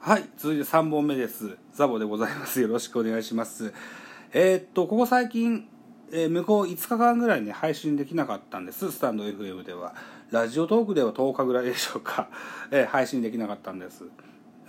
はい続いて3本目です。ザボでございます。よろしくお願いします。えー、っとここ最近、えー、向こう5日間ぐらいね配信できなかったんです。スタンド FM では。ラジオトークでは10日ぐらいでしょうか、えー、配信できなかったんです。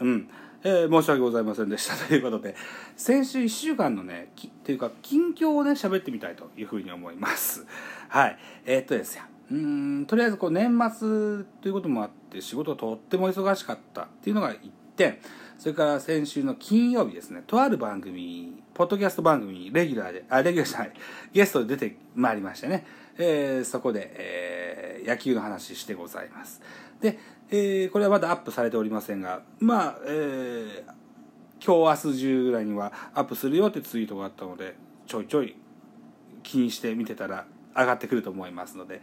うん。えー、申し訳ございませんでした。ということで先週1週間のねっていうか近況をね喋ってみたいというふうに思います。はい。えー、っとですよ。うんとりあえずこう年末ということもあって仕事とっても忙しかったっていうのが1点それから先週の金曜日ですね。とある番組ポッドキャスト番組レギュラーであレギュラーじゃない。ゲストで出てまいりましてね、えー、そこで、えー、野球の話してございます。で、えー、これはまだアップされておりませんがまあ、えー、今日明日中ぐらいにはアップするよってツイートがあったのでちょいちょい気にして見てたら上がってくると思いますので、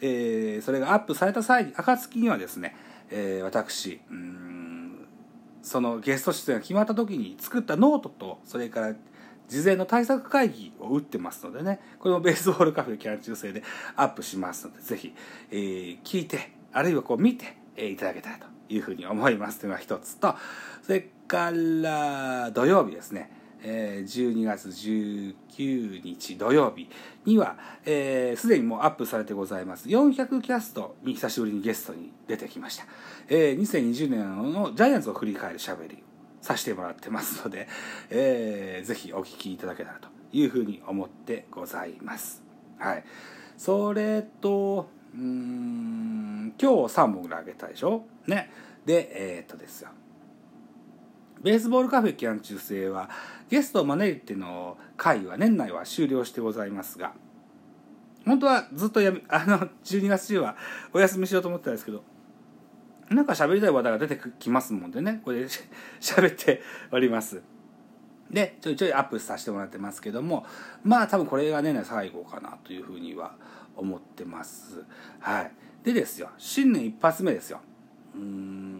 えー、それがアップされた際に暁にはですね、えー、私うんそのゲスト出演が決まった時に作ったノートとそれから事前の対策会議を打ってますのでねこれもベースボールカフェキャラ中制でアップしますのでぜひ、えー、聞いてあるいはこう見て、えー、いただけたらというふうに思いますというのが一つとそれから土曜日ですね。え12月19日土曜日にはすで、にもうアップされてございます。400キャストに久しぶりにゲストに出てきました、えー、2020年のジャイアンツを振り返るしゃべりさせてもらってますので、えー、ぜひお聞きいただけたらというふうに思ってございます。はい。それとうん今日3本ぐらいあげたでしょ？ね。でえー、っとですよ。ベースボールカフェキャン中世はゲストを招いての会は年内は終了してございますが本当はずっとやめあの12月中はお休みしようと思ってたんですけどなんか喋りたい話題が出てきますもんでねこれで 喋っております。でちょいちょいアップさせてもらってますけどもまあ多分これが年内最後かなというふうには思ってます。はい。でですよ新年一発目ですよ。うん。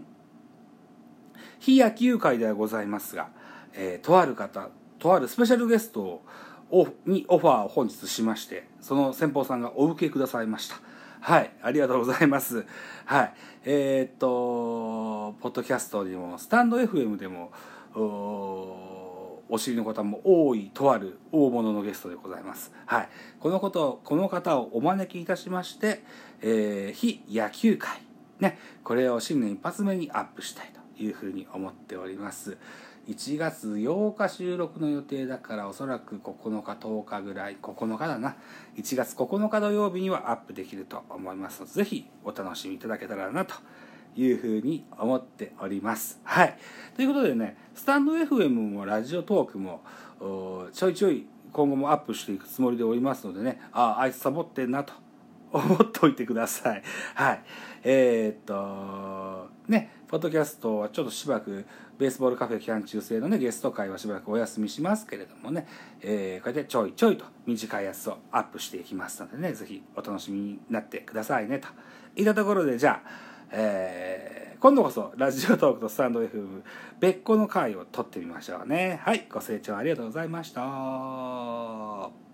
非野球界ではございますが、えー、とある方とあるスペシャルゲストをにオファーを本日しましてその先方さんがお受けくださいましたはいありがとうございますはいえー、っとポッドキャストにもスタンド FM でもお知りの方も多いとある大物のゲストでございます。はい。このことを、この方をお招きいたしまして、えー、非野球界、ね、これを新年一発目にアップしたいというふうに思っております。1月8日収録の予定だからおそらく9日10日ぐらい9日だな。1月9日土曜日にはアップできると思います。のでぜひお楽しみいただけたらなというふうに思っております。はい。ということでねスタンド FM もラジオトークもちょいちょい今後もアップしていくつもりでおりますのでねあああいつサボってんなと思っておいてください。はい。えー、っとねポッドキャストはちょっとしばらくベースボールカフェ期間中制のねゲスト会はしばらくお休みしますけれどもね、えー、こうやってちょいちょいと短いやつをアップしていきますのでね是非お楽しみになってくださいねと。いったところでじゃあ、えー、今度こそラジオトークとスタンド FM 別個の回を撮ってみましょうね。はいご清聴ありがとうございました。